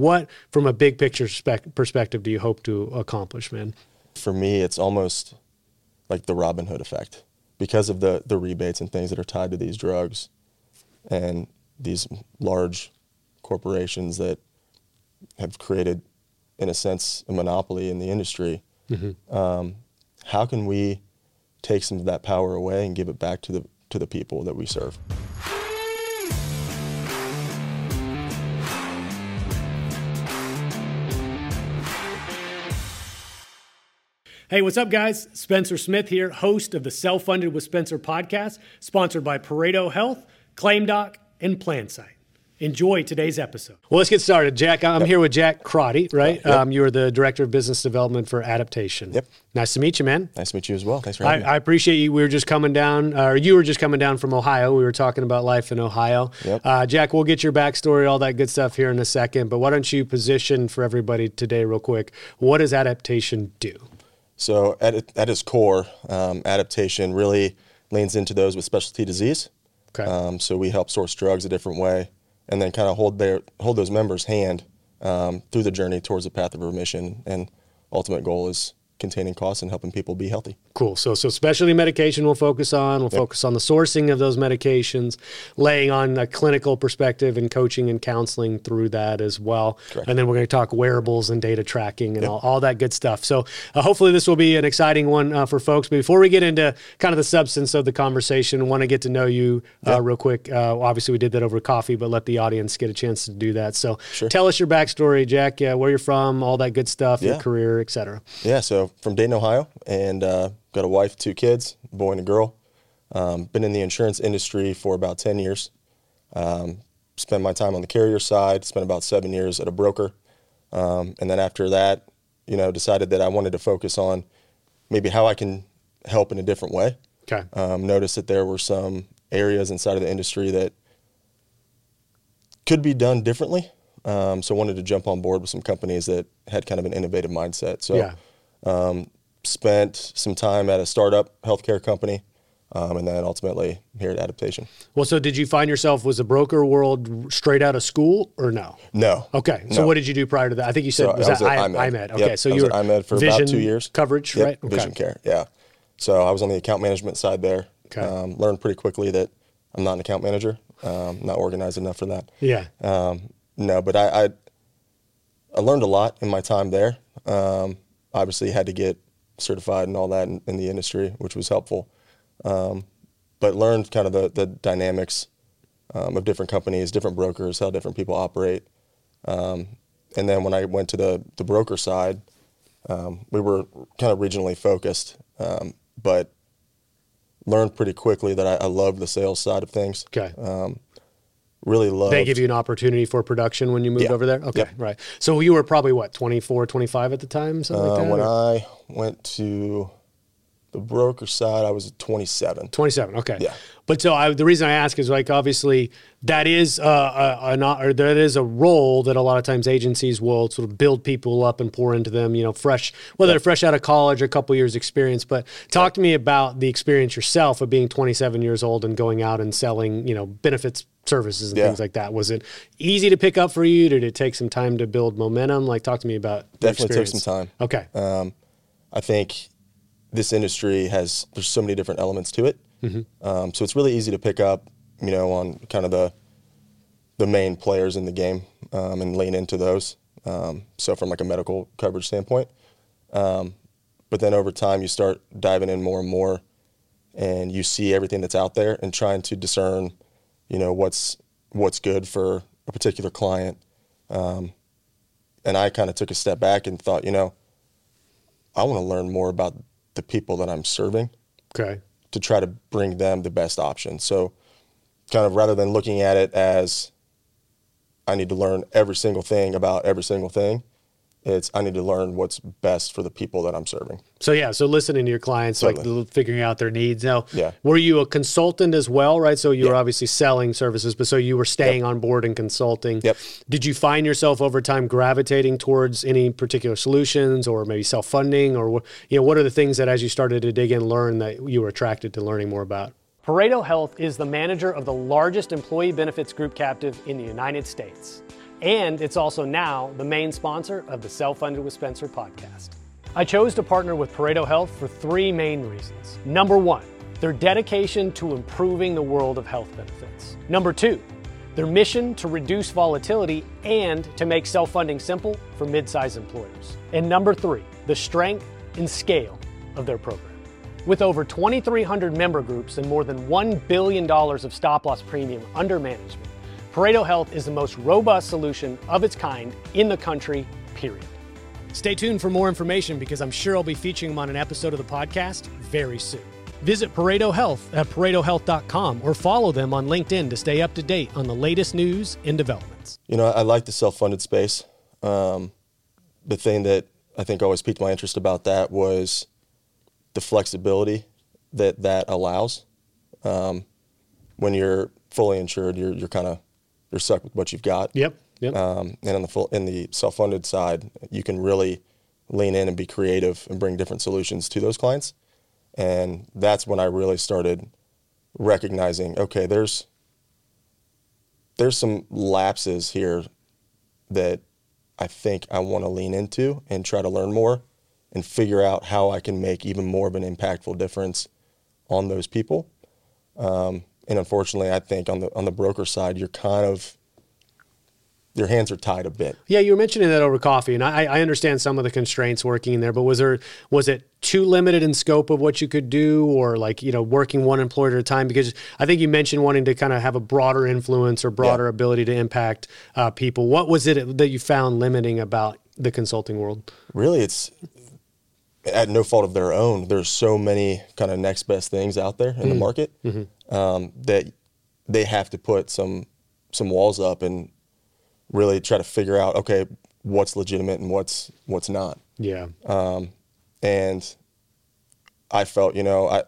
What, from a big picture spec- perspective, do you hope to accomplish, man? For me, it's almost like the Robin Hood effect because of the, the rebates and things that are tied to these drugs and these large corporations that have created, in a sense, a monopoly in the industry. Mm-hmm. Um, how can we take some of that power away and give it back to the to the people that we serve? Hey, what's up, guys? Spencer Smith here, host of the Self Funded with Spencer podcast, sponsored by Pareto Health, ClaimDoc, and PlanSight. Enjoy today's episode. Well, let's get started. Jack, I'm yep. here with Jack Crotty, right? Yep. Um, you are the Director of Business Development for Adyptation. Yep. Nice to meet you, man. Nice to meet you as well. Thanks for having I, me. I appreciate you. We were just coming down, or you were just coming down from Ohio. We were talking about life in Ohio. Yep. Uh, Jack, we'll get your backstory, all that good stuff here in a second. But why don't you position for everybody today, real quick? What does Adyptation do? So, at, at its core, um, Adyptation really leans into those with specialty disease. Okay. Um, so we help source drugs a different way and then kind of hold their hold those members' hand um, through the journey towards the path of remission. And ultimate goal is containing costs and helping people be healthy. Cool. So, so specialty medication we'll focus on. We'll yep. focus on the sourcing of those medications, laying on a clinical perspective and coaching and counseling through that as well. Correct. And then we're going to talk wearables and data tracking and yep. all, all, that good stuff. So, uh, hopefully, this will be an exciting one uh, for folks. But before we get into kind of the substance of the conversation, want to get to know you uh, real quick. Uh, obviously, we did that over coffee, but let the audience get a chance to do that. So, sure. tell us your backstory, Jack. where you're from, all that good stuff, yeah. your career, etc. Yeah. So from Dayton, Ohio, and uh, got a wife, two kids, a boy and a girl. Um, been in the insurance industry for about 10 years. Um, spent my time on the carrier side, spent about seven years at a broker. Um, and then after that, you know, decided that I wanted to focus on maybe how I can help in a different way. Okay. Um, noticed that there were some areas inside of the industry that could be done differently. Um, so wanted to jump on board with some companies that had kind of an innovative mindset. So yeah. Um, spent some time at a startup healthcare company. Um, and then ultimately here at Adyptation. Well, so did you find yourself was a broker world straight out of school or no? No. Okay. So no. what did you do prior to that? I think you said so was, that I, EyeMed. EyeMed. Okay. Yep. So you were EyeMed for about two years. Coverage, yep. right? Okay. Vision care. Yeah. So I was on the account management side there. Okay. Um, learned pretty quickly that I'm not an account manager. Um, not organized enough for that. Yeah. Um, no, but I, I, I learned a lot in my time there. Um, obviously had to get certified and all that in, in the industry, which was helpful. Um, but learned kind of the, the dynamics um, of different companies, different brokers, how different people operate. Um, and then when I went to the, the broker side, um, we were kind of regionally focused, um, but learned pretty quickly that I, I love the sales side of things. Okay um, really loved. They give you an opportunity for production when you moved yeah. over there? Okay, yep. right. So you were probably what, 24, 25 at the time? Something uh, like that? When or? I went to the broker side, I was 27. 27, okay. Yeah. But so I, the reason I ask is like obviously that is uh, a, an, or that is a role that a lot of times agencies will sort of build people up and pour into them, you know, fresh, whether they're fresh out of college or a couple years experience. But talk to me about the experience yourself of being 27 years old and going out and selling, you know, benefits services and yeah. things like that. Was it easy to pick up for you? Did it take some time to build momentum? Like, talk to me about definitely took some time. Okay, um, I think this industry has there's so many different elements to it, mm-hmm. um, so it's really easy to pick up, you know, on kind of the the main players in the game um, and lean into those. Um, so from like a medical coverage standpoint, um, but then over time you start diving in more and more, and you see everything that's out there and trying to discern you know what's what's good for a particular client. Um, and I kind of took a step back and thought, you know, I want to learn more about the people that I'm serving. Okay. To try to bring them the best option. So, kind of rather than looking at it as I need to learn every single thing about every single thing, it's I need to learn what's best for the people that I'm serving. So yeah, so listening to your clients, totally. like figuring out their needs. Now, yeah. were you a consultant as well, right? So you yeah. were obviously selling services, but so you were staying yep. on board and consulting. Yep. Did you find yourself over time gravitating towards any particular solutions, or maybe self funding, or you know, what are the things that as you started to dig in, learn that you were attracted to learning more about? Pareto Health is the manager of the largest employee benefits group captive in the United States. And it's also now the main sponsor of the Self Funded with Spencer podcast. I chose to partner with Pareto Health for three main reasons. Number one, their dedication to improving the world of health benefits. Number two, their mission to reduce volatility and to make self funding simple for mid sized employers. And number three, the strength and scale of their program. With over 2,300 member groups and more than $1 billion of stop loss premium under management, Pareto Health is the most robust solution of its kind in the country, period. Stay tuned for more information because I'm sure I'll be featuring them on an episode of the podcast very soon. Visit Pareto Health at paretohealth.com or follow them on LinkedIn to stay up to date on the latest news and developments. You know, I like the self funded space. Um, the thing that I think always piqued my interest about that was the flexibility that that allows. Um, when you're fully insured, you're, you're kind of you're stuck with what you've got. Yep. Yep. Um, and on the full in the self funded side, you can really lean in and be creative and bring different solutions to those clients. And that's when I really started recognizing, okay, there's there's some lapses here that I think I want to lean into and try to learn more and figure out how I can make even more of an impactful difference on those people. Um, and unfortunately, I think on the on the broker side, you're kind of your hands are tied a bit. Yeah, you were mentioning that over coffee, and I, I understand some of the constraints working in there. But was there was it too limited in scope of what you could do, or like you know working one employer at a time? Because I think you mentioned wanting to kind of have a broader influence or broader yeah. ability to impact uh, people. What was it that you found limiting about the consulting world? Really, it's at no fault of their own. There's so many kind of next best things out there in mm-hmm. the market mm-hmm. Um, that they have to put some some walls up and really try to figure out okay what's legitimate and what's what's not. Yeah. Um, and I felt you know I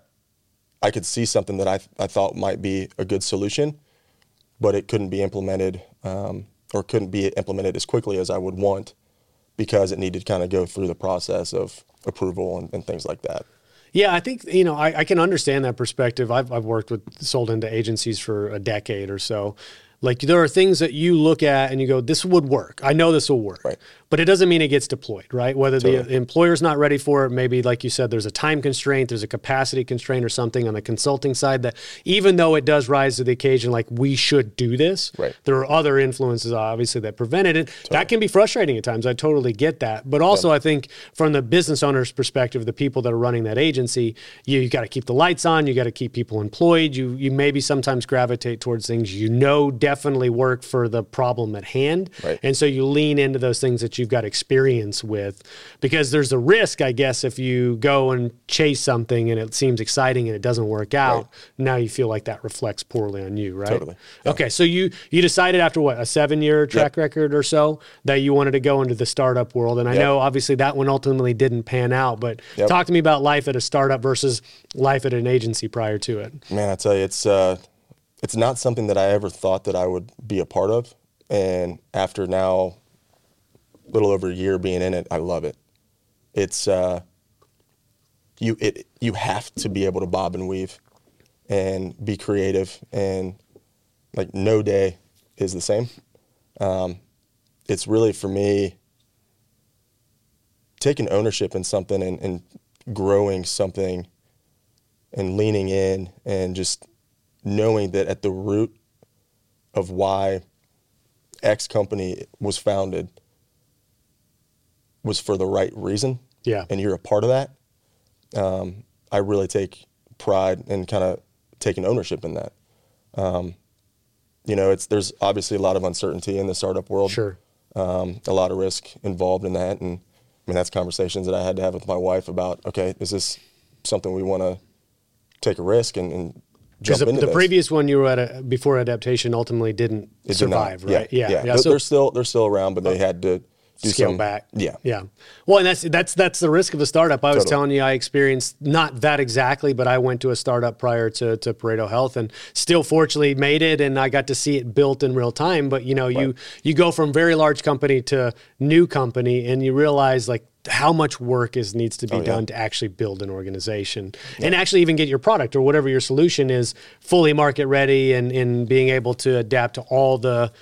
I could see something that I I thought might be a good solution, but it couldn't be implemented um, or couldn't be implemented as quickly as I would want because it needed to kind of go through the process of approval and, and things like that. Yeah, I think you know I, I, can understand that perspective. I've I've worked with sold into agencies for a decade or so, like there are things that you look at and you go, this would work. I know this will work. Right. But it doesn't mean it gets deployed, right? Whether totally. the employer's not ready for it, maybe like you said, there's a time constraint, there's a capacity constraint or something on the consulting side that even though it does rise to the occasion, like we should do this, right. there are other influences obviously that prevented it. Totally. That can be frustrating at times. I totally get that. But also yep. I think from the business owner's perspective, the people that are running that agency, you, you got to keep the lights on, you got to keep people employed. You you maybe sometimes gravitate towards things you know definitely work for the problem at hand. Right. And so you lean into those things that you've got experience with because there's a risk, I guess, if you go and chase something and it seems exciting and it doesn't work out, right. now you feel like that reflects poorly on you, right? Totally. Yeah. Okay. So you you decided after what, a seven year track yep. record or so that you wanted to go into the startup world. And I yep. know obviously that one ultimately didn't pan out, but yep. talk to me about life at a startup versus life at an agency prior to it. Man, I tell you, it's uh it's not something that I ever thought that I would be a part of. And after now, little over a year being in it, I love it. It's uh, you it you have to be able to bob and weave, and be creative, and like no day is the same. Um, it's really for me taking ownership in something and, and growing something and leaning in and just knowing that at the root of why X company was founded was for the right reason. Yeah. And you're a part of that. Um, I really take pride in kind of taking ownership in that. Um, you know, it's there's obviously a lot of uncertainty in the startup world. Sure. Um, a lot of risk involved in that, and I mean that's conversations that I had to have with my wife about. Okay, is this something we want to take a risk and, and because the, the previous one you were at a, before Adyptation ultimately didn't it survive, did right? Yeah, yeah. yeah. yeah. So, they're still they're still around, but they had to scale some, back. Yeah, yeah. Well, and that's that's that's the risk of a startup. I was totally. telling you, I experienced not that exactly, but I went to a startup prior to to Pareto Health, and still fortunately made it, and I got to see it built in real time. But you know, right. you you go from very large company to new company, and you realize like how much work is needs to be oh, done yeah. to actually build an organization yeah. and actually even get your product or whatever your solution is fully market ready and, and being able to adapt to all the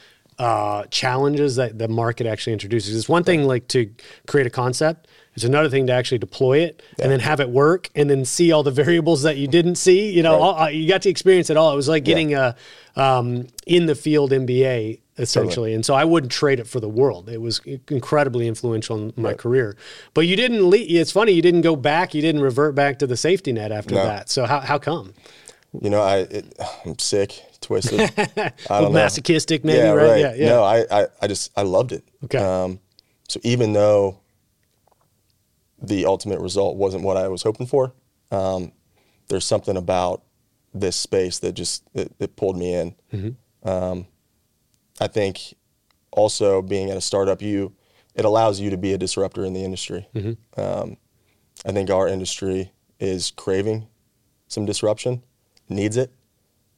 uh, challenges that the market actually introduces. It's one thing like to create a concept. It's another thing to actually deploy it yeah. and then have it work and then see all the variables that you didn't see. You know, right. all, uh, you got to experience it all. It was like getting yeah. a um, in the field MBA essentially. Totally. And so I wouldn't trade it for the world. It was incredibly influential in my right. career. But you didn't leave, it's funny, you didn't go back, you didn't revert back to the safety net after no. that. So how, how come? You know, I, it, I'm sick, twisted. I don't masochistic maybe, yeah, right? right? Yeah, yeah. No, I, I, I just, I loved it. Okay. Um, so even though the ultimate result wasn't what I was hoping for, um, there's something about this space that just, it, it pulled me in. Mm-hmm. Um, I think also being at a startup, you it allows you to be a disruptor in the industry. Mm-hmm. Um, I think our industry is craving some disruption, needs it,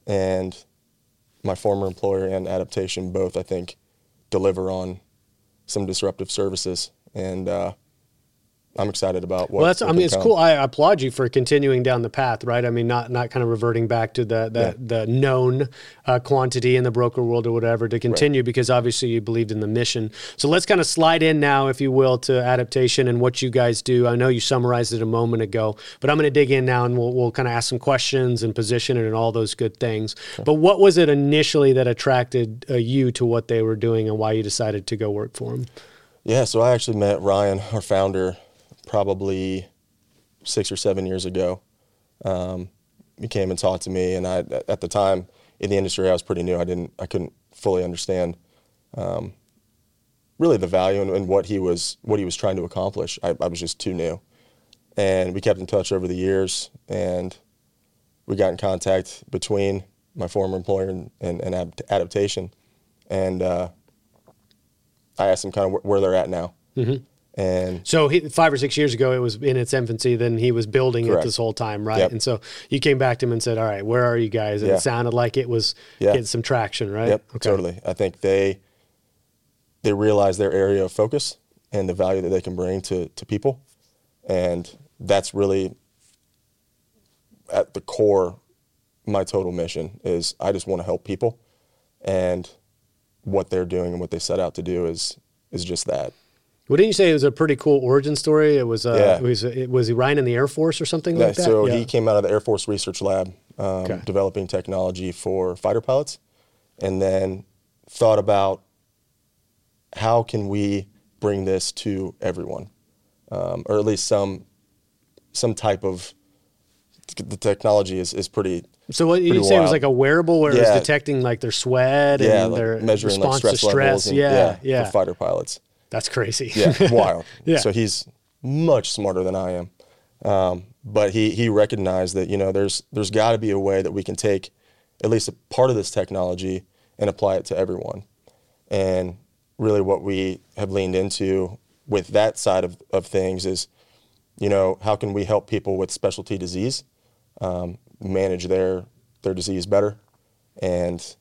and my former employer and Adyptation both, I think, deliver on some disruptive services. And uh, I'm excited about what. Well, that's. I mean, it's come. cool. I applaud you for continuing down the path, right? I mean, not not kind of reverting back to the the, yeah. the known uh, quantity in the broker world or whatever to continue right. because obviously you believed in the mission. So let's kind of slide in now, if you will, to Adyptation and what you guys do. I know you summarized it a moment ago, but I'm going to dig in now and we'll we'll kind of ask some questions and position it and all those good things. Sure. But what was it initially that attracted uh, you to what they were doing and why you decided to go work for them? Yeah, so I actually met Ryan, our founder, probably six or seven years ago. Um, he came and talked to me, and I at the time in the industry I was pretty new. I didn't I couldn't fully understand um, really the value and, and, what he was what he was trying to accomplish. I, I, was just too new, and we kept in touch over the years, and we got in contact between my former employer and, and, and Adyptation, and uh, I asked him kind of where they're at now. Mm-hmm. And so he, five or six years ago, it was in its infancy. Then he was building correct. it this whole time, right? Yep. And so you came back to him and said, "All right, where are you guys?" And yeah. it sounded like it was yeah. getting some traction, right? Yep, okay. totally. I think they they realize their area of focus and the value that they can bring to to people, and that's really at the core. My total mission is I just want to help people, and what they're doing and what they set out to do is is just that. Well, didn't you say it was a pretty cool origin story? It was, uh, yeah. it was, it, was he Ryan in the Air Force or something yeah, like that? So yeah. he came out of the Air Force Research Lab, um, okay. developing technology for fighter pilots, and then thought about how can we bring this to everyone, um, or at least some some type of the technology is, is pretty. So what you say it was like a wearable where yeah. it was detecting like their sweat yeah, and like their measuring response like stress to stress. And, yeah, yeah, yeah, for fighter pilots. That's crazy. yeah, wild. yeah. So he's much smarter than I am. Um, but he he recognized that you know there's there's got to be a way that we can take at least a part of this technology and apply it to everyone. And really, what we have leaned into with that side of, of things is, you know, how can we help people with specialty disease um, manage their their disease better, and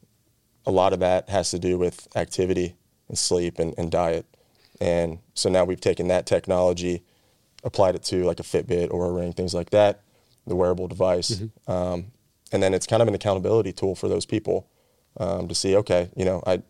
a lot of that has to do with activity and sleep and, and diet. And so now we've taken that technology, applied it to like a Fitbit or a ring, things like that, the wearable device. Mm-hmm. Um, and then it's kind of an accountability tool for those people um, to see, okay, you know, I,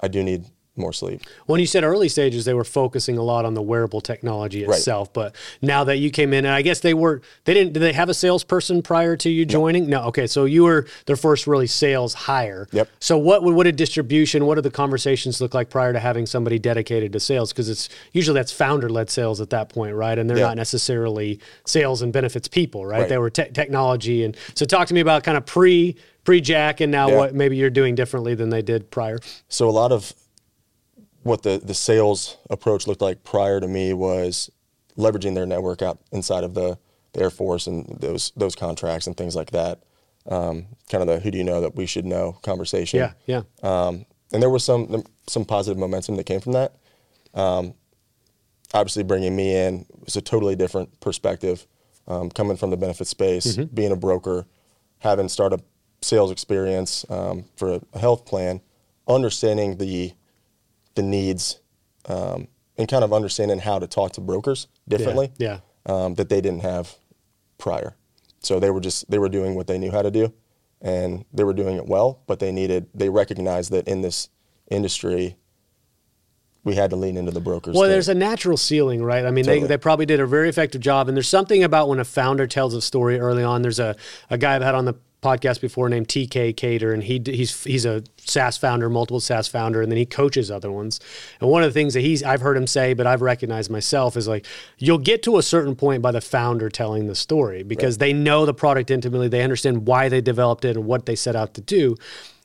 I do need more sleep. When you said early stages, they were focusing a lot on the wearable technology itself. Right. But now that you came in, and I guess they were, they didn't, did they have a salesperson prior to you joining? No. no. Okay. So you were their first really sales hire. Yep. So what would, what did distribution, what did the conversations look like prior to having somebody dedicated to sales? Because it's usually that's founder led sales at that point, right? And they're yep. not necessarily sales and benefits people, right? right. They were te- technology. And so talk to me about kind of pre, pre Jack and now what maybe you're doing differently than they did prior. So a lot of what the, the sales approach looked like prior to me was leveraging their network out inside of the, the Air Force and those those contracts and things like that. Um, kind of the who do you know that we should know conversation. Yeah, yeah. Um, and there was some some positive momentum that came from that. Um, obviously, bringing me in was a totally different perspective. Um, coming from the benefit space, mm-hmm. being a broker, having startup sales experience um, for a health plan, understanding the the needs um, and kind of understanding how to talk to brokers differently. Yeah. yeah. Um, that they didn't have prior. So they were just they were doing what they knew how to do, and they were doing it well. But they needed they recognized that in this industry, we had to lean into the brokers. Well, there's a natural ceiling, right? I mean, they, they probably did a very effective job. And there's something about when a founder tells a story early on. There's a, a guy I've had on the podcast before named TK Cater, and he he's he's a SaaS founder, multiple SaaS founder, and then he coaches other ones. And one of the things that he's I've heard him say, but I've recognized myself is like you'll get to a certain point by the founder telling the story because they know the product intimately, they understand why they developed it and what they set out to do.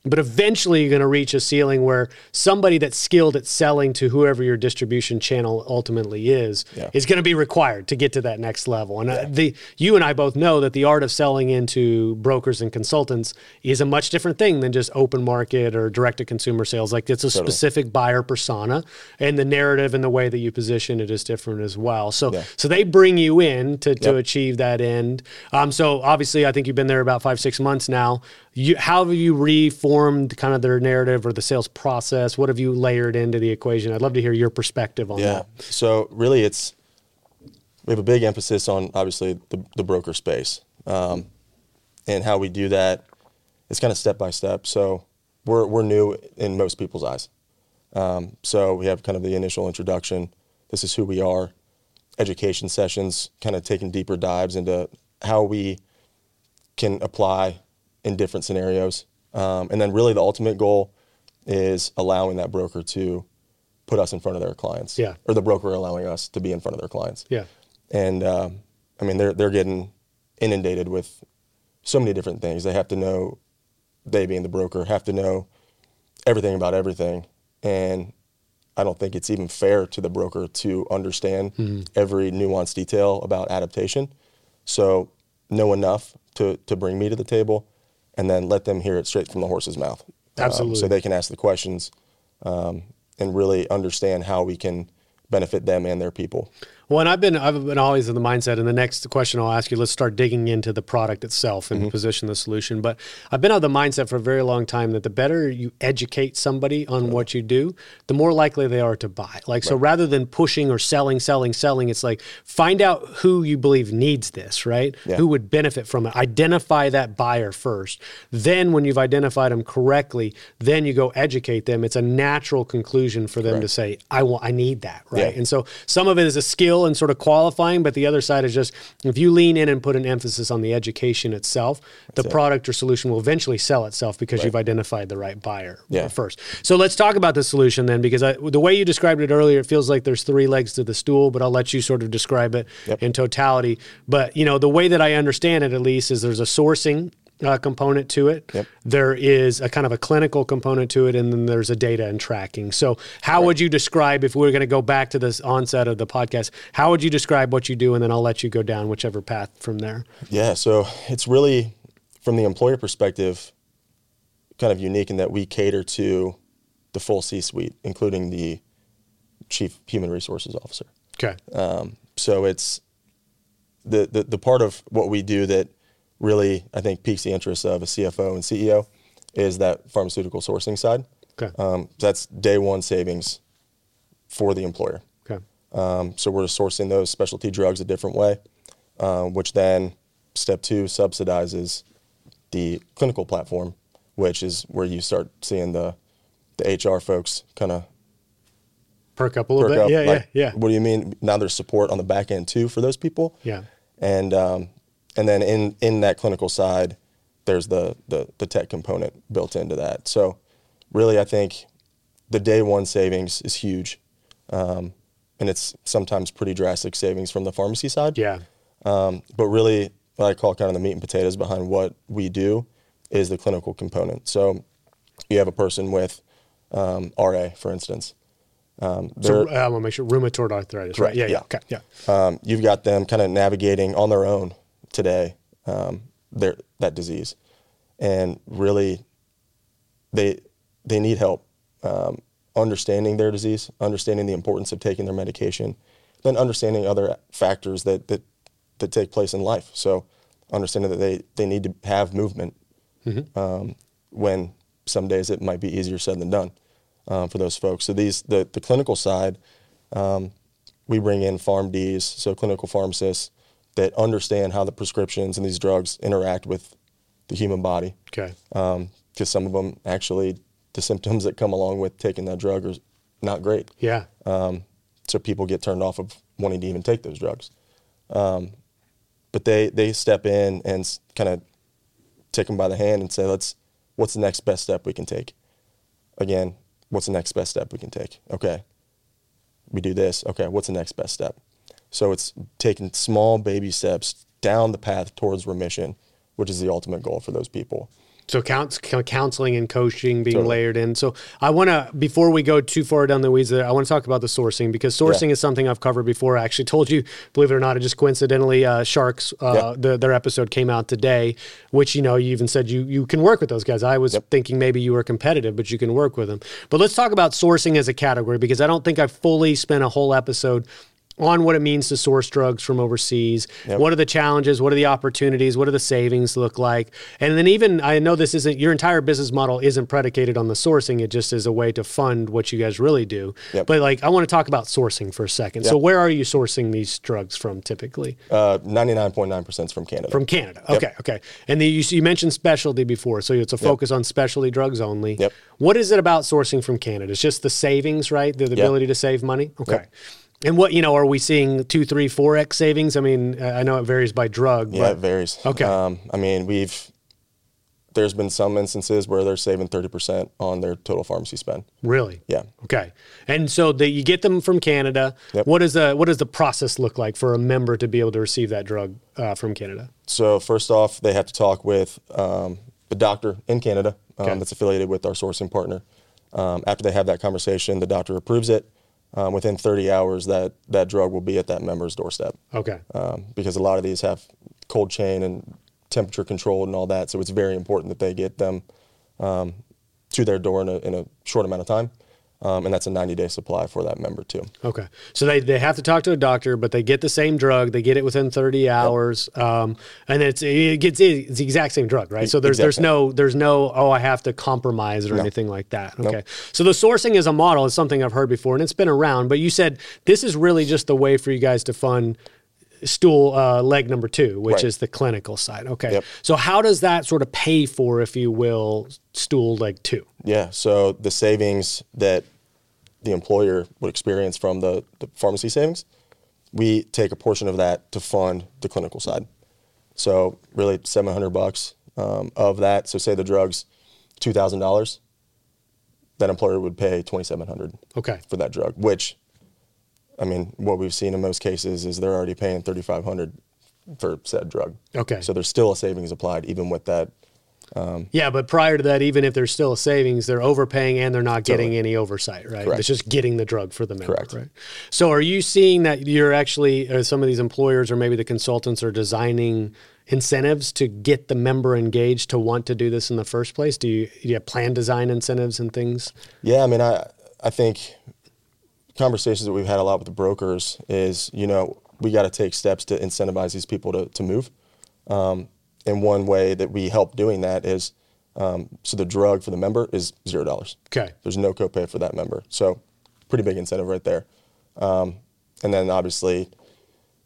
But eventually, you're going to reach a ceiling where somebody that's skilled at selling to whoever your distribution channel ultimately is Yeah. is going to be required to get to that next level. And uh, the you and I both know that the art of selling into brokers and consultants is a much different thing than just open market or direct to consumer sales. Like it's a specific buyer persona, and the narrative and the way that you position it is different as well. So Yeah. so they bring you in to, to Yep. achieve that end. Um, so obviously, I think you've been there about five six months now. You, how have you reformed kind of their narrative or the sales process? What have you layered into the equation? I'd love to hear your perspective on Yeah. that. So really, it's we have a big emphasis on obviously the, the broker space, um, and how we do that. It's kind of step by step. So we're we're new in most people's eyes. Um, so we have kind of the initial introduction. This is who we are. Education sessions, kind of taking deeper dives into how we can apply in different scenarios. Um, and then really the ultimate goal is allowing that broker to put us in front of their clients. Yeah. Or the broker allowing us to be in front of their clients. Yeah. And um, I mean, they're they're getting inundated with so many different things. They have to know, they being the broker, have to know everything about everything. And I don't think it's even fair to the broker to understand every nuanced detail about Adyptation. So know enough to to bring me to the table, and then let them hear it straight from the horse's mouth. Um, so they can ask the questions um, and really understand how we can benefit them and their people. Well, and I've been I've been always in the mindset, and the next question I'll ask you, let's start digging into the product itself and mm-hmm. position the solution. But I've been of the mindset for a very long time that the better you educate somebody on what you do, the more likely they are to buy. Like so, rather than pushing or selling, selling, selling, it's like find out who you believe needs this, right? Yeah. Who would benefit from it? Identify that buyer first. Then, when you've identified them correctly, then you go educate them. It's a natural conclusion for them to say, "I want, I need that," right? Yeah. And so some of it is a skill and sort of qualifying, but the other side is just if you lean in and put an emphasis on the education itself, the it. product or solution will eventually sell itself because you've identified the right buyer Yeah. first. So let's talk about the solution then, because I, the way you described it earlier, it feels like there's three legs to the stool, but I'll let you sort of describe it Yep. in totality. But you know, the way that I understand it, at least, is there's a sourcing. Uh, component to it. Yep. There is a kind of a clinical component to it, and then there's a data and tracking. So, how would you describe if we were going to go back to this onset of the podcast? How would you describe what you do, and then I'll let you go down whichever path from there. Yeah, so it's really from the employer perspective, kind of unique in that we cater to the full C-suite, including the chief human resources officer. Okay. Um, so it's the, the the part of what we do that really I think piques the interest of a CFO and CEO is that pharmaceutical sourcing side. Okay. Um, that's day one savings for the employer. Okay. Um, so we're sourcing those specialty drugs a different way, um, which then step two subsidizes the clinical platform, which is where you start seeing the the HR folks kind of Perk up a little perk bit. up. yeah, like, yeah, yeah. What do you mean? Now there's support on the back end too for those people. Yeah. And um, and then in in that clinical side, there's the the the tech component built into that. So really, I think the day one savings is huge, um, and it's sometimes pretty drastic savings from the pharmacy side. Yeah. Um, but really, what I call kind of the meat and potatoes behind what we do is the clinical component. So you have a person with um, RA, for instance. Um, So uh, I want to make sure rheumatoid arthritis, right? Correct, Yeah, yeah. yeah. Okay. Yeah. um, you've got them kind of navigating on their own today um, their, that disease, and really, they they need help um, understanding their disease, understanding the importance of taking their medication, then understanding other factors that that that take place in life. So, understanding that they they need to have movement um, when some days it might be easier said than done um, for those folks. So these the the clinical side um, we bring in PharmDs, so clinical pharmacists that understand how the prescriptions and these drugs interact with the human body. Okay. Because some of them actually the symptoms that come along with taking that drug are not great. Yeah. Um, so people get turned off of wanting to even take those drugs. Um, but they they step in and kind of take them by the hand and say, let's what's the next best step we can take? Again, what's the next best step we can take? Okay, we do this. Okay, what's the next best step? So it's taking small baby steps down the path towards remission, which is the ultimate goal for those people. So counseling and coaching being totally. layered in. So I want to, before we go too far down the weeds there, I want to talk about the sourcing because sourcing yeah. is something I've covered before. I actually told you, believe it or not, it just coincidentally, uh, SHARx, uh, yeah. the, their episode came out today, which, you know, you even said you, you can work with those guys. I was yep. thinking maybe you were competitive, but you can work with them. But let's talk about sourcing as a category because I don't think I fully spent a whole episode on what it means to source drugs from overseas. Yep. What are the challenges? What are the opportunities? What do the savings look like? And then even I know this isn't your entire business model isn't predicated on the sourcing. It just is a way to fund what you guys really do. Yep. But like I want to talk about sourcing for a second. Yep. So where are you sourcing these drugs from typically? Uh, Ninety nine point nine percent from Canada. From Canada. Okay. Okay. And the, you, you, mentioned specialty before, so it's a focus on specialty drugs only. Yep. What is it about sourcing from Canada? It's just the savings, right? The, the ability to save money. Okay. And what you know, are we seeing two, three, four x savings? I mean, I know it varies by drug. Yeah, it varies. Okay. Um, I mean, we've there's been some instances where they're saving thirty percent on their total pharmacy spend. Really? Yeah. Okay. And so the, you get them from Canada. Yep. What is the what does the process look like for a member to be able to receive that drug uh, from Canada? So first off, they have to talk with um, the doctor in Canada um, okay. that's affiliated with our sourcing partner. Um, after they have that conversation, the doctor approves it um, within 30 hours that that drug will be at that member's doorstep. Okay. Um, because a lot of these have cold chain and temperature controlled and all that, so it's very important that they get them um, to their door in a, in a short amount of time. Um, and that's a 90 day supply for that member too. Okay. So they, they have to talk to a doctor, but they get the same drug. They get it within 30 hours. Yep. Um, and it's, it gets, it's the exact same drug, right? So there's, there's no, there's no, oh, I have to compromise or no. anything like that. Okay. So the sourcing as a model is something I've heard before and it's been around, but you said this is really just the way for you guys to fund stool uh, leg number two, which right. is the clinical side. Okay. Yep. So how does that sort of pay for, if you will, stool leg two? Yeah. So the savings that the employer would experience from the, the pharmacy savings, we take a portion of that to fund the clinical side. So really, seven hundred bucks um, of that. So say the drugs, two thousand dollars. That employer would pay twenty seven hundred. Okay. For that drug, which I mean, what we've seen in most cases is they're already paying thirty five hundred for said drug. Okay. So there's still a savings applied even with that. Um, yeah, but prior to that, even if there's still a savings, they're overpaying and they're not getting totally. any oversight, right? Correct. It's just getting the drug for the member, Correct. right? So, are you seeing that you're actually uh, some of these employers or maybe the consultants are designing incentives to get the member engaged to want to do this in the first place? Do you, do you have plan design incentives and things? Yeah, I mean, I I think conversations that we've had a lot with the brokers is, you know, we got to take steps to incentivize these people to, to move. Um, and one way that we help doing that is um, so the drug for the member is zero dollars. Okay. There's no copay for that member. So pretty big incentive right there. Um, and then obviously,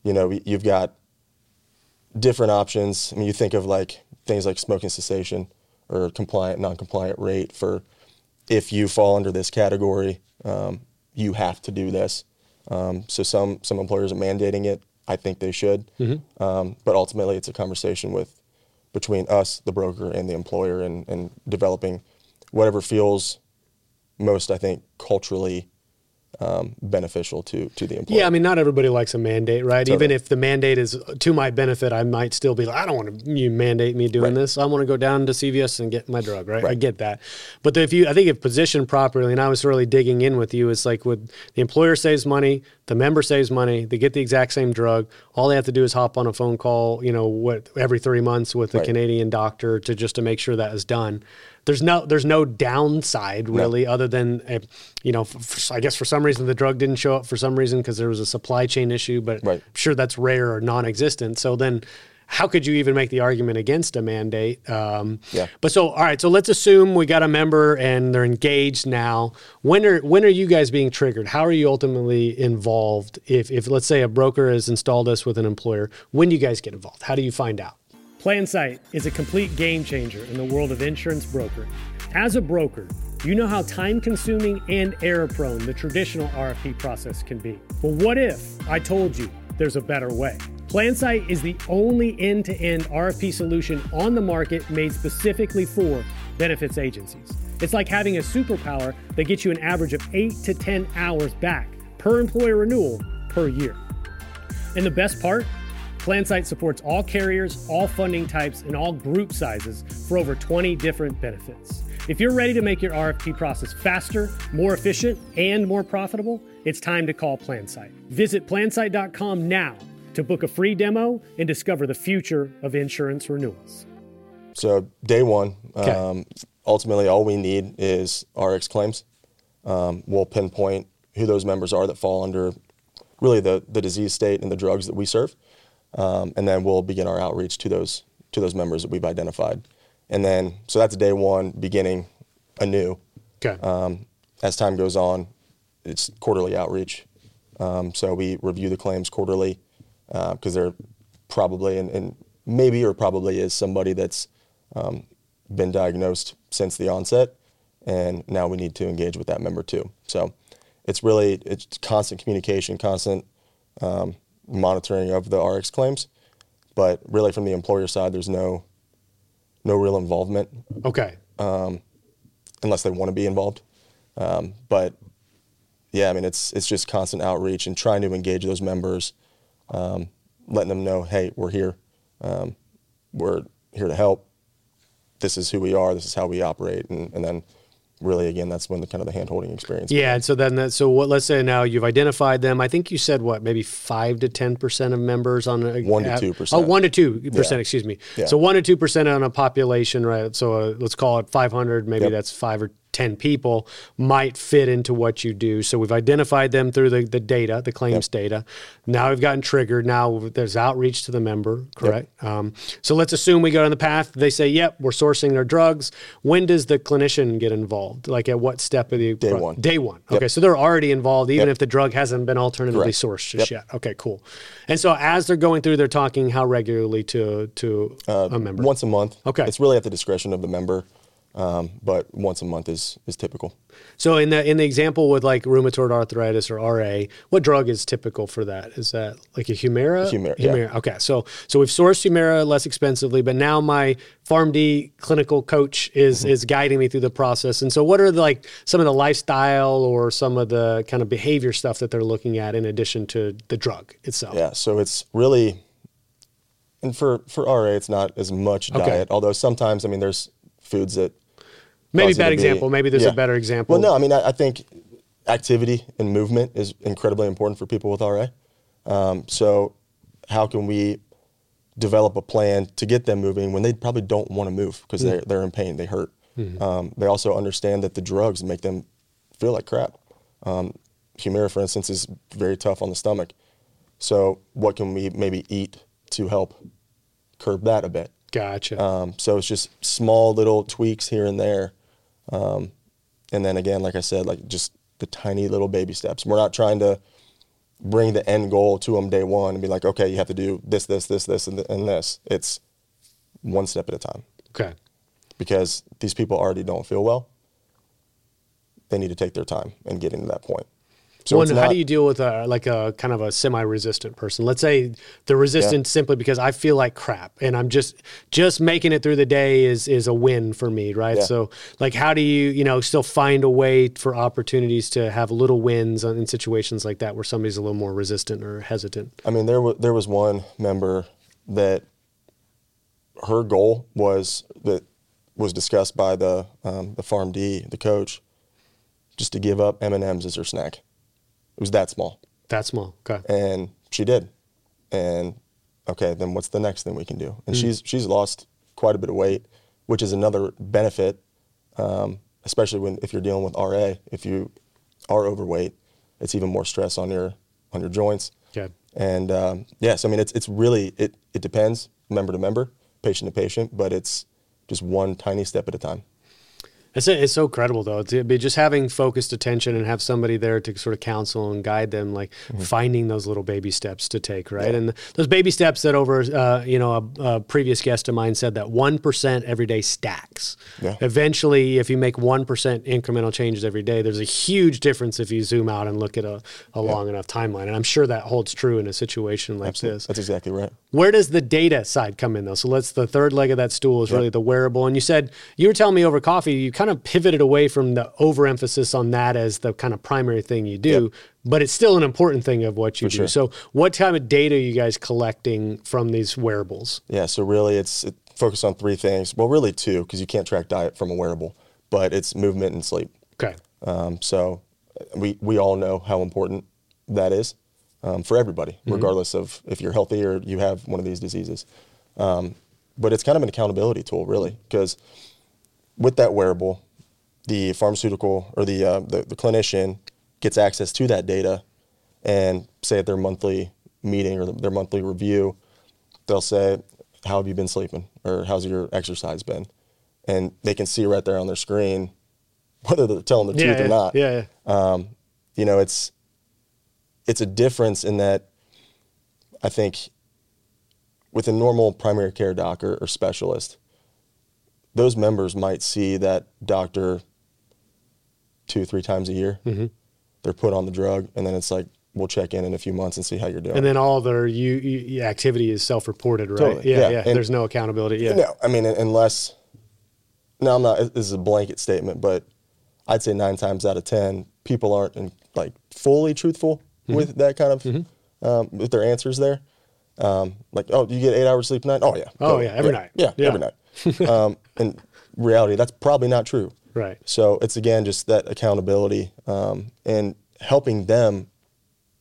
you know, you've got different options. I mean, you think of like things like smoking cessation or compliant, non-compliant rate for if you fall under this category, um, you have to do this. Um, so some some employers are mandating it. I think they should, mm-hmm. um, but ultimately it's a conversation with between us, the broker, and the employer, and, and developing whatever feels most, I think, culturally um, beneficial to to the employer. Yeah, I mean, not everybody likes a mandate, right? Totally. Even if the mandate is to my benefit, I might still be like, I don't want to you mandate me doing right. this. I want to go down to CVS and get my drug, right? right. I get that, but if you, I think, if positioned properly, and I was really digging in with you, it's like with the employer saves money, the member saves money, they get the exact same drug. All they have to do is hop on a phone call, you know, what every three months with a right. Canadian doctor to just to make sure that is done there's no there's no downside really no. other than a, you know I guess for some reason the drug didn't show up for some reason because there was a supply chain issue but right. I'm sure that's rare or non-existent so then how could you even make the argument against a mandate? Um, yeah. But so, all right. So let's assume we got a member and they're engaged now. When are when are you guys being triggered? How are you ultimately involved? If if let's say a broker has installed us with an employer, when do you guys get involved? How do you find out? PlanSight is a complete game changer in the world of insurance brokering. As a broker, you know how time consuming and error prone the traditional RFP process can be. Well, what if I told you there's a better way? PlanSight is the only end to end RFP solution on the market made specifically for benefits agencies. It's like having a superpower that gets you an average of 8 to 10 hours back per employer renewal per year. And the best part? PlanSight supports all carriers, all funding types, and all group sizes for over 20 different benefits. If you're ready to make your RFP process faster, more efficient, and more profitable, it's time to call PlanSight. Visit plansight.com now to book a free demo and discover the future of insurance renewals. So, day one, okay. um, ultimately, all we need is RX claims. Um, we'll pinpoint who those members are that fall under really the, the disease state and the drugs that we serve. Um, and then we'll begin our outreach to those to those members that we've identified. And then, so that's day one, beginning anew. Okay. Um, as time goes on, it's quarterly outreach. Um, so we review the claims quarterly because uh, they're probably and, and, maybe or probably is somebody that's um, been diagnosed since the onset, and now we need to engage with that member too. So it's really it's constant communication, constant um, monitoring of the RX claims, but really from the employer side, there's no no real involvement. Okay. Um, unless they want to be involved, um, but yeah, I mean it's it's just constant outreach and trying to engage those members, um, letting them know, hey, we're here, um, we're here to help. This is who we are. This is how we operate, and, and then really again that's when the kind of the hand holding experience yeah and so then that, so what let's say now you've identified them i think you said what maybe 5 to 10% of members on a 1 to 2% oh 1 to 2% yeah. excuse me yeah. so 1 to 2% on a population right so uh, let's call it 500 maybe yep. that's 5 or 10 people might fit into what you do. So we've identified them through the, the data, the claims yep. data. Now we've gotten triggered. Now there's outreach to the member, correct? Yep. Um, so let's assume we go on the path. They say, yep, we're sourcing their drugs. When does the clinician get involved? Like at what step of the day pro- one? Day one. Yep. Okay, so they're already involved, even if the drug hasn't been alternatively correct. sourced just yet. Okay, cool. And so as they're going through, they're talking how regularly to to uh, a member? Once a month. Okay. It's really at the discretion of the member. Um, but once a month is is typical. So in the in the example with like rheumatoid arthritis or RA, what drug is typical for that? Is that like a Humira? Humira. Humira. Yeah. Okay. So so we've sourced Humira less expensively, but now my PharmD clinical coach is mm-hmm. is guiding me through the process. And so what are the, like some of the lifestyle or some of the kind of behavior stuff that they're looking at in addition to the drug itself? Yeah. So it's really and for for RA, it's not as much diet. Although sometimes, I mean, there's foods that Maybe bad example. Maybe there's yeah. a better example. Well, no, I mean, I, I, think activity and movement is incredibly important for people with RA. Um, so, how can we develop a plan to get them moving when they probably don't want to move because mm they're, they're in pain, they hurt. Mm-hmm. Um, they also understand that the drugs make them feel like crap. Um, Humira, for instance, is very tough on the stomach. So, what can we maybe eat to help curb that a bit? Gotcha. Um, so it's just small little tweaks here and there um, and then again, like I said, like just the tiny little baby steps. We're not trying to bring the end goal to them day one and be like, okay, you have to do this, this, this, this, and, th- and this. It's one step at a time. Okay. Because these people already don't feel well. They need to take their time and get into that point. So One, how do you deal with a like a kind of a semi-resistant person? Let's say they're resistant yeah. simply because I feel like crap, and I'm just just making it through the day is is a win for me, right? Yeah. So, like, how do you you know still find a way for opportunities to have little wins in situations like that where somebody's a little more resistant or hesitant? I mean, there was there was one member that her goal was that was discussed by the um, the PharmD, the coach, just to give up M and M's as her snack. It was that small. That small. Okay. And she did. And okay, then what's the next thing we can do? And mm. she's she's lost quite a bit of weight, which is another benefit, um, especially when if you're dealing with RA. If you are overweight, it's even more stress on your on your joints. Yeah. And um, yes, I mean it's it's really it it depends member to member, patient to patient, but it's just one tiny step at a time. It's, it's so credible though to be just having focused attention and have somebody there to sort of counsel and guide them, like mm-hmm. finding those little baby steps to take, right? Yeah. And those baby steps that over, uh, you know, a, a, previous guest of mine said that one percent every day stacks. Yeah. Eventually, if you make one percent incremental changes every day, there's a huge difference if you zoom out and look at a, a yeah. long enough timeline. And I'm sure that holds true in a situation like Absolutely. this. That's exactly right. Where does the data side come in though? So let's the third leg of that stool is really the wearable. And you said you were telling me over coffee, you kind of pivoted away from the overemphasis on that as the kind of primary thing you do, yep. but it's still an important thing of what you For do. Sure. So, what type of data are you guys collecting from these wearables? Yeah, so really it's it focused on three things. Well, really two, because you can't track diet from a wearable, but it's movement and sleep. Okay. Um, so, we, we all know how important that is um, for everybody, mm-hmm. regardless of if you're healthy or you have one of these diseases. Um, but it's kind of an accountability tool, really, because with that wearable, the pharmaceutical or the, uh, the, the clinician gets access to that data, and say at their monthly meeting or their monthly review, they'll say, "How have you been sleeping?" or "How's your exercise been?" And they can see right there on their screen whether they're telling the yeah, truth yeah, or not. Yeah, yeah. Um, you know, it's it's a difference in that I think with a normal primary care doctor or specialist, those members might see that doctor two, three times a year. Mm-hmm. They're put on the drug, and then it's like we'll check in in a few months and see how you're doing. And then all their you, you activity is self-reported, right? Totally. Yeah, yeah. yeah. There's no accountability. Yeah. No, I mean unless. No, I'm not. This is a blanket statement, but I'd say nine times out of ten, people aren't in, like fully truthful mm-hmm. with that kind of mm-hmm. um, with their answers there. Um, like, oh, you get eight hours sleep a night? Oh yeah. Oh yeah, every yeah. night. Yeah, yeah, every night. um, in reality, that's probably not true. Right. So it's again just that accountability um, and helping them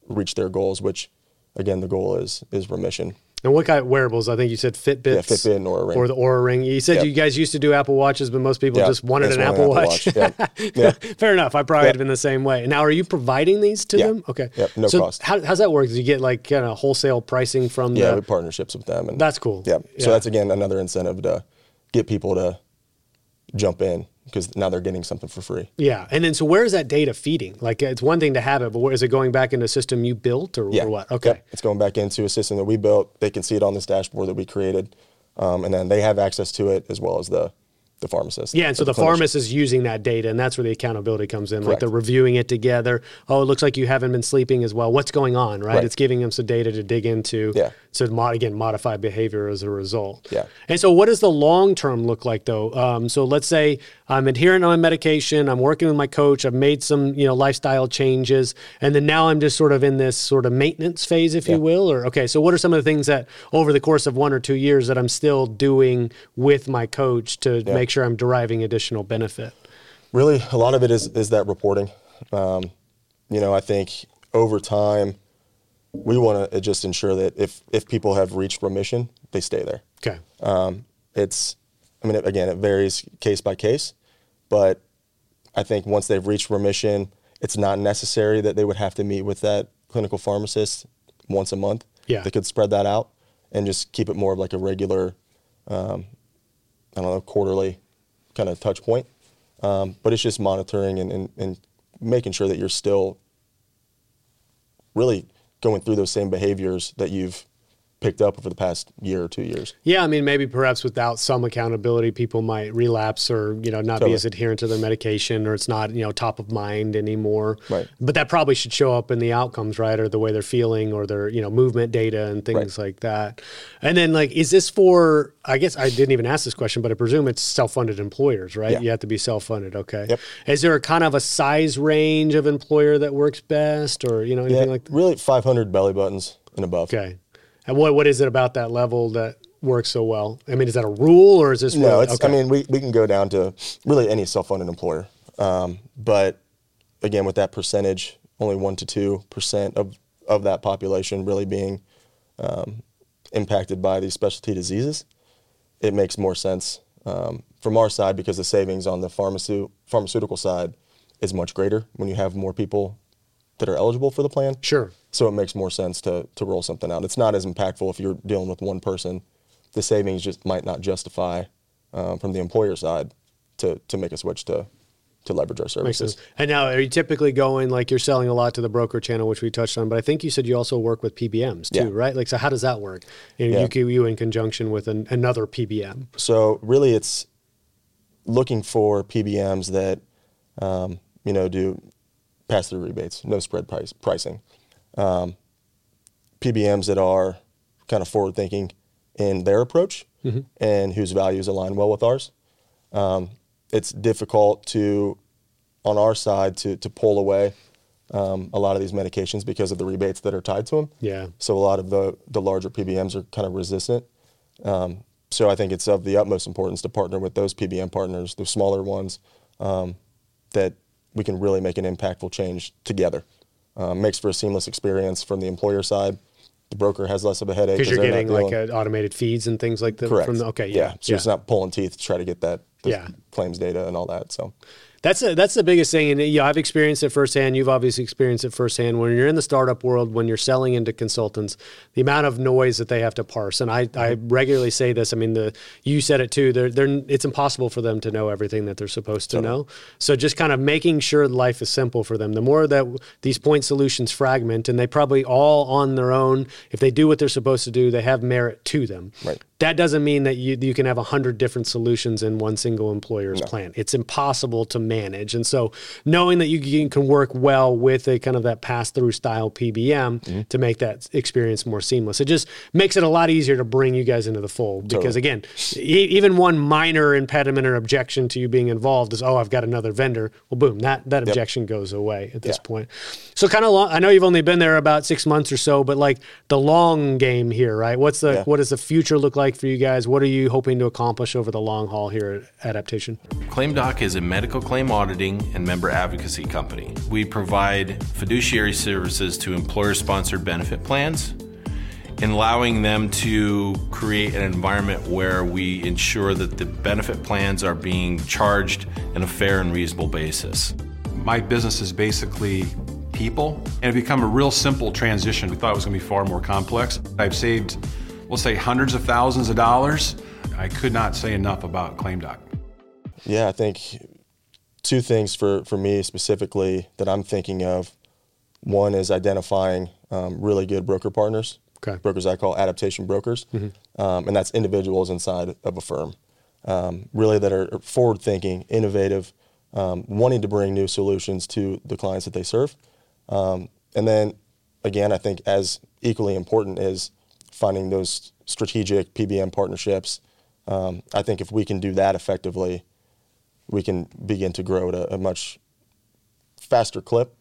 reach their goals, which again the goal is is remission. And what kind of wearables? I think you said Fitbits. Yeah, Fitbit and Oura Ring. Or the Oura Ring. You said you guys used to do Apple Watches, but most people just wanted an Apple, Apple, Watch. Watch. Yeah. Fair enough. I probably have been the same way. Now, are you providing these to them? Okay. Yep. No so cost. How, how's that work? Do you get like kind of wholesale pricing from yeah, the... we partnerships with them. And that's cool. Yeah. So that's, again, another incentive to get people to jump in because now they're getting something for free. Yeah, and then so where is that data feeding? Like it's one thing to have it, but where is it going back into a system you built or, yeah. or what? Okay, it's going back into a system that we built. They can see it on this dashboard that we created, um, and then they have access to it as well as the the pharmacist. Yeah, and so the, the pharmacist is using that data, and that's where the accountability comes in. Correct. Like they're reviewing it together. Oh, it looks like you haven't been sleeping as well. What's going on, right? right. It's giving them some data to dig into. Yeah. So mod- again, modify behavior as a result. Yeah. And so, what does the long term look like, though? Um, so let's say I'm adherent on my medication. I'm working with my coach. I've made some you know lifestyle changes, and then now I'm just sort of in this sort of maintenance phase, if yeah. you will. Or okay, so what are some of the things that over the course of one or two years that I'm still doing with my coach to yeah. make sure I'm deriving additional benefit? Really, a lot of it is is that reporting. Um, you know, I think over time we want to just ensure that if if people have reached remission, they stay there. Okay. Um, it's, I mean, again, it varies case by case, but I think once they've reached remission, it's not necessary that they would have to meet with that clinical pharmacist once a month. Yeah. They could spread that out and just keep it more of like a regular, um, I don't know, quarterly kind of touch point. Um, but it's just monitoring and, and, and making sure that you're still really going through those same behaviors that you've picked up over the past year or two years. Yeah, I mean, maybe perhaps without some accountability, people might relapse or you know not totally. be as adherent to their medication, or it's not you know top of mind anymore. Right. But that probably should show up in the outcomes, right, or the way they're feeling, or their you know movement data and things right. like that. And then like, is this for? I guess I didn't even ask this question, but I presume it's self-funded employers, right? Yeah. You have to be self-funded. Okay. Yep. Is there a kind of a size range of employer that works best, or you know anything yeah, like that? Really, 500 belly buttons and above. Okay. And what what is it about that level that works so well? I mean, is that a rule or is this? No, really, it's. Okay. I mean, we, we can go down to really any self-funded employer, um, but again, with that percentage, only one to two percent of of that population really being um, impacted by these specialty diseases, it makes more sense um, from our side because the savings on the pharmaceutical pharmaceutical side is much greater when you have more people that are eligible for the plan. Sure. So it makes more sense to to roll something out. It's not as impactful if you're dealing with one person. The savings just might not justify um, from the employer side to to make a switch to to leverage our services. And now, are you typically going like you're selling a lot to the broker channel, which we touched on? But I think you said you also work with PBMs too, yeah. right? Like, so how does that work? You, know, yeah. you, you in conjunction with an, another PBM. So really, it's looking for PBMs that um, you know do pass through rebates, no spread price pricing. Um, PBMs that are kind of forward thinking in their approach mm-hmm. and whose values align well with ours. Um, it's difficult to, on our side, to to pull away um, a lot of these medications because of the rebates that are tied to them. Yeah. So a lot of the the larger PBMs are kind of resistant. Um, so I think it's of the utmost importance to partner with those PBM partners, the smaller ones, um, that we can really make an impactful change together. Um, makes for a seamless experience from the employer side. The broker has less of a headache because you're getting like automated feeds and things like that. Correct. From the, okay, yeah. yeah. So yeah. it's not pulling teeth to try to get that yeah. claims data and all that. So that's a, that's the biggest thing, and yeah, I've experienced it firsthand. You've obviously experienced it firsthand. When you're in the startup world, when you're selling into consultants, the amount of noise that they have to parse, and I, I mm-hmm. regularly say this. I mean, the you said it too. They're, they're it's impossible for them to know everything that they're supposed to totally. know. So just kind of making sure life is simple for them. The more that these point solutions fragment, and they probably all on their own, if they do what they're supposed to do, they have merit to them. Right that doesn't mean that you, you can have 100 different solutions in one single employer's no. plan. It's impossible to manage. And so knowing that you can work well with a kind of that pass through style PBM mm-hmm. to make that experience more seamless, it just makes it a lot easier to bring you guys into the fold. Because totally. again, e- even one minor impediment or objection to you being involved is, oh, I've got another vendor. Well, boom, that, that yep. objection goes away at this yeah. point. So kind of long, I know you've only been there about six months or so, but like the long game here, right? What's the, yeah. what does the future look like? Like for you guys? What are you hoping to accomplish over the long haul here at Adyptation? ClaimDoc is a medical claim auditing and member advocacy company. We provide fiduciary services to employer sponsored benefit plans and allowing them to create an environment where we ensure that the benefit plans are being charged in a fair and reasonable basis. My business is basically people, and it become a real simple transition. We thought it was going to be far more complex. I've saved we'll say hundreds of thousands of dollars. I could not say enough about ClaimDoc. Yeah, I think two things for, for me specifically that I'm thinking of. One is identifying um, really good broker partners. Okay. Brokers I call Adyptation brokers, mm-hmm. um, and that's individuals inside of a firm, um, really that are forward thinking, innovative, um, wanting to bring new solutions to the clients that they serve. Um, and then, again, I think as equally important is finding those strategic PBM partnerships. Um, I think if we can do that effectively, we can begin to grow at a, a much faster clip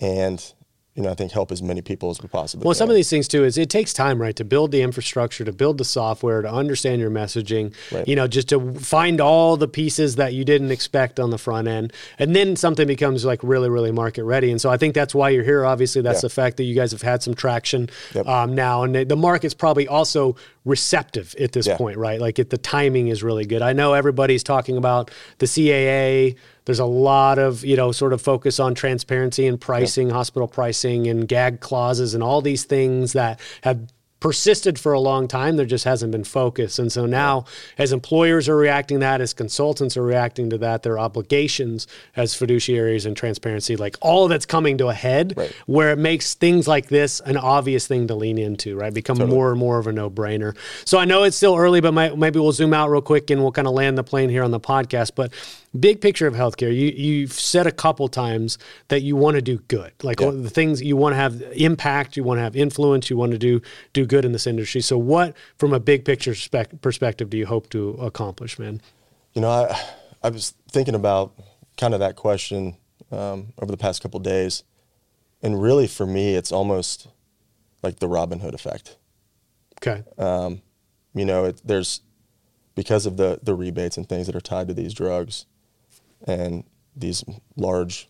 and you know, I think help as many people as we possibly well, can. some of these things too is it takes time, right, to build the infrastructure, to build the software, to understand your messaging, right. you know, just to find all the pieces that you didn't expect on the front end. And then something becomes like really, really market ready. And so I think that's why you're here. Obviously, that's yeah. the fact that you guys have had some traction yep. um, now. And the market's probably also receptive at this yeah. point, right? Like it, the timing is really good. I know everybody's talking about the CAA there's a lot of, you know, sort of focus on transparency and pricing, yep. hospital pricing and gag clauses and all these things that have persisted for a long time. There just hasn't been focus. And so now, as employers are reacting to that, as consultants are reacting to that, their obligations as fiduciaries and transparency, like all of that's coming to a head right. where it makes things like this an obvious thing to lean into, right? Become totally. more and more of a no brainer. So I know it's still early, but maybe we'll zoom out real quick and we'll kind of land the plane here on the podcast. But big picture of healthcare, you you've said a couple times that you want to do good. Like yeah. the things you want to have impact, you want to have influence, you want to do do good in this industry. So what from a big picture perspective do you hope to accomplish, man? You know, I I was thinking about kind of that question um, over the past couple days, and really for me, it's almost like the Robin Hood effect. Okay. Um, you know, it, there's because of the the rebates and things that are tied to these drugs and these large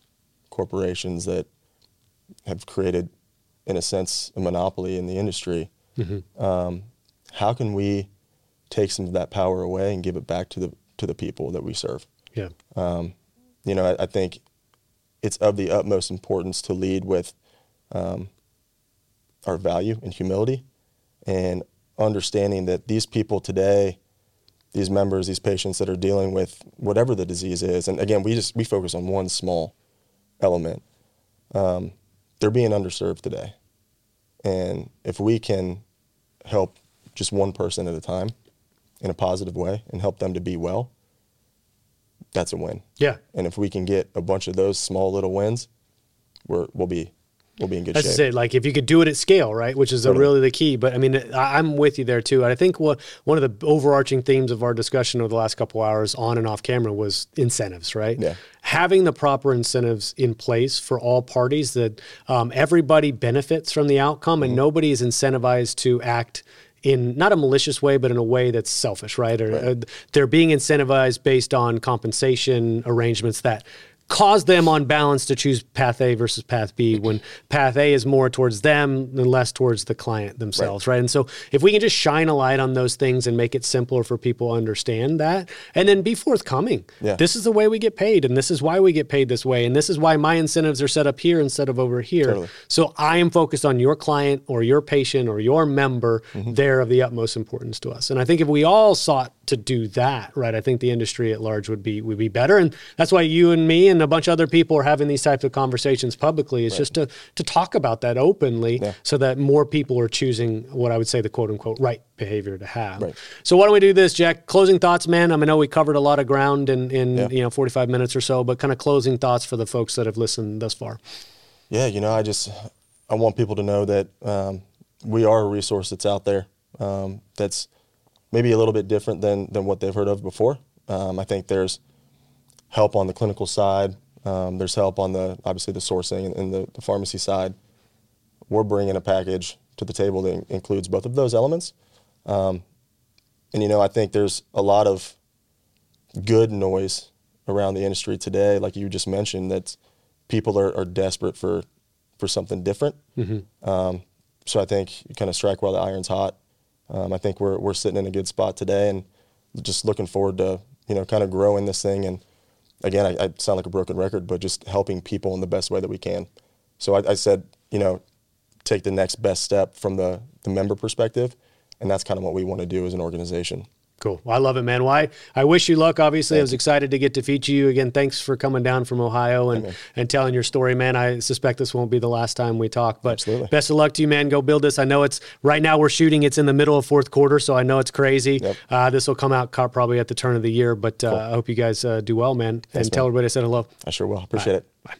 corporations that have created, in a sense, a monopoly in the industry. Mm-hmm. Um, how can we take some of that power away and give it back to the to the people that we serve? Yeah. Um, you know, I, I, think it's of the utmost importance to lead with um, our value and humility, and understanding that these people today these members, these patients that are dealing with whatever the disease is. And again, we just we focus on one small element. Um, they're being underserved today, and if we can help just one person at a time in a positive way and help them to be well, that's a win. Yeah. And if we can get a bunch of those small little wins, we're, we'll be we'll be in good That's shape. it. Like if you could do it at scale, right? Which is Totally. really the key. But I mean, I- I'm with you there too. And I think what one of the overarching themes of our discussion over the last couple hours on and off camera was incentives, right? Yeah. Having the proper incentives in place for all parties that um, everybody benefits from the outcome Mm-hmm. and nobody is incentivized to act in not a malicious way, but in a way that's selfish, right? Or uh, they're being incentivized based on compensation arrangements that cause them on balance to choose path A versus path B when path A is more towards them and less towards the client themselves, right? And so if we can just shine a light on those things and make it simpler for people to understand that and then be forthcoming. Yeah. This is the way we get paid and this is why we get paid this way and this is why my incentives are set up here instead of over here. Totally. So I am focused on your client or your patient or your member. Mm-hmm. They're of the utmost importance to us. And I think if we all sought to do that, right, I think the industry at large would be would be better. And that's why you and me and a bunch of other people are having these types of conversations publicly. It's just to to talk about that openly Yeah. so that more people are choosing what I would say the quote unquote right behavior to have. Right. So why don't we do this, Jack? Closing thoughts, man. I, mean, I know we covered a lot of ground in, in Yeah. you know 45 minutes or so, but kind of closing thoughts for the folks that have listened thus far. Yeah, you know, I just I want people to know that um, we are a resource that's out there um, that's maybe a little bit different than than what they've heard of before. Um, I think there's help on the clinical side. Um, there's help on the obviously the sourcing and, and the, the pharmacy side. We're bringing a package to the table that in- includes both of those elements. Um, and you know, I think there's a lot of good noise around the industry today, like you just mentioned, that people are, are desperate for for something different. Um, so I think you kind of strike while the iron's hot. Um, I think we're we're sitting in a good spot today, and just looking forward to you know kind of growing this thing. And again, I, I sound like a broken record, but just helping people in the best way that we can. So I, I said, you know, take the next best step from the the member perspective, and that's kind of what we want to do as an organization. Cool. Well, I love it, man. Why? I wish you luck. Obviously, I was excited to get to feature you again. Thanks for coming down from Ohio and, and telling your story, man. I suspect this won't be the last time we talk, but Absolutely. best of luck to you, man. Go build this. I know it's right now we're shooting. It's in the middle of fourth quarter, so I know it's crazy. Yep. Uh, this will come out probably at the turn of the year, but uh, I hope you guys uh, do well, man. and man. tell everybody I said hello. I sure will. Appreciate it. Bye.